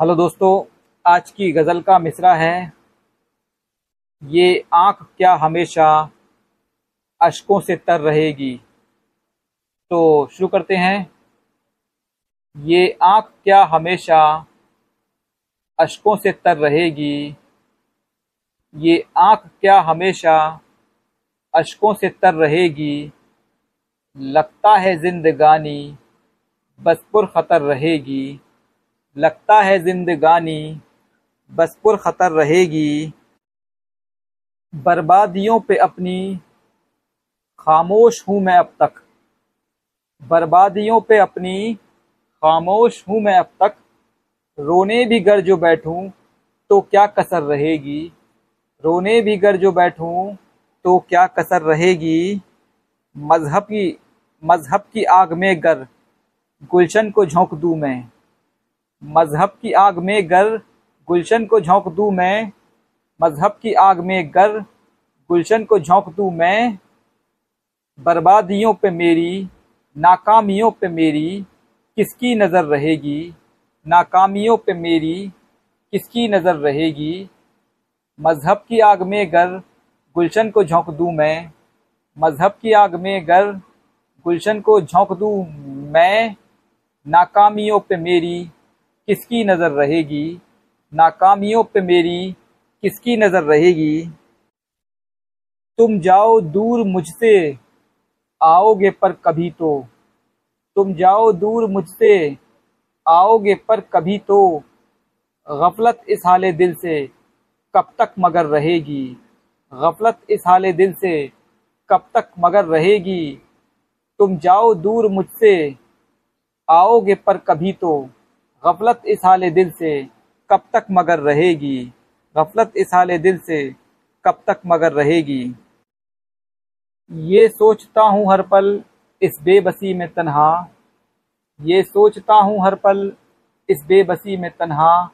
Hello दोस्तों, आज की गज़ल का मिसरा है। ये आँख क्या हमेशा अशकों से तर रहेगी। तो शुरू करते हैं। ये आँख क्या हमेशा अशकों से तर रहेगी। ये आँख क्या हमेशा अशकों से तर रहेगी। लगता है जिंदगानी बस पुर ख़तर रहेगी। लगता है जिंदगानी, बस पुर ख़तर रहेगी। बर्बादियों पे अपनी खामोश हूँ मैं अब तक। बर्बादियों पे अपनी खामोश हूँ मैं अब तक। रोने भी घर जो बैठूं तो क्या कसर रहेगी? रोने भी घर जो बैठूं तो क्या कसर रहेगी? मज़हब की मज़हब की आग में गर, गुलशन को झोंक दूँ मैं। मज़हब की आग में गर, गुलशन को झोंक दूँ मैं। मज़हब की आग में गर, गुलशन को झोंक दूँ मैं। बर्बादियों पे मेरी, नाकामियों पे मेरी, किसकी नज़र रहेगी? नाकामियों पे मेरी, किसकी नज़र रहेगी? मज़हब की आग में गर, गुलशन को झोंक दूँ मैं। मज़हब की आग में गर, गुलशन को झोंक दूँ मैं। नाकामियों पे मेरी किसकी नज़र रहेगी? नाकामियों पे मेरी किसकी नज़र रहेगी? तुम जाओ दूर मुझसे, आओगे पर कभी तो। तुम जाओ दूर मुझसे, आओगे पर कभी तो। गफलत इस हाले दिल से कब तक मगर रहेगी? गफलत इस हाले दिल से कब तक मगर रहेगी? तुम जाओ दूर मुझसे, आओगे पर कभी तो। गफलत इस हाल दिल से कब तक मगर रहेगी? गफलत इस हाल दिल से कब तक मगर रहेगी? ये सोचता हूँ हर पल इस बेबसी में तन्हा। ये सोचता हूँ हर पल इस बेबसी में तन्हा।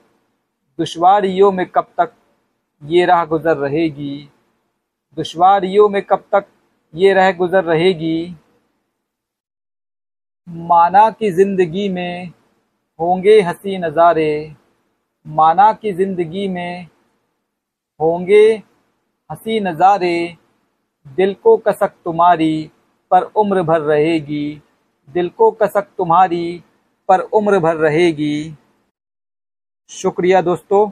दुश्वारियों में कब तक ये राह गुजर रहेगी? दुश्वारियों में कब तक ये रह गुजर रहेगी? माना की ज़िंदगी में होंगे हँसी नज़ारे, माना की ज़िंदगी में होंगे हँसी नज़ारे, दिल को कसक तुम्हारी पर उम्र भर रहेगी, दिल को कसक तुम्हारी पर उम्र भर रहेगी। शुक्रिया दोस्तों,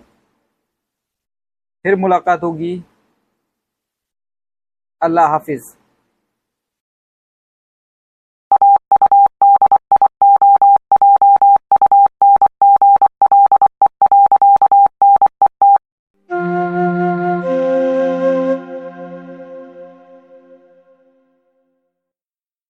फिर मुलाकात होगी। अल्लाह हाफिज़।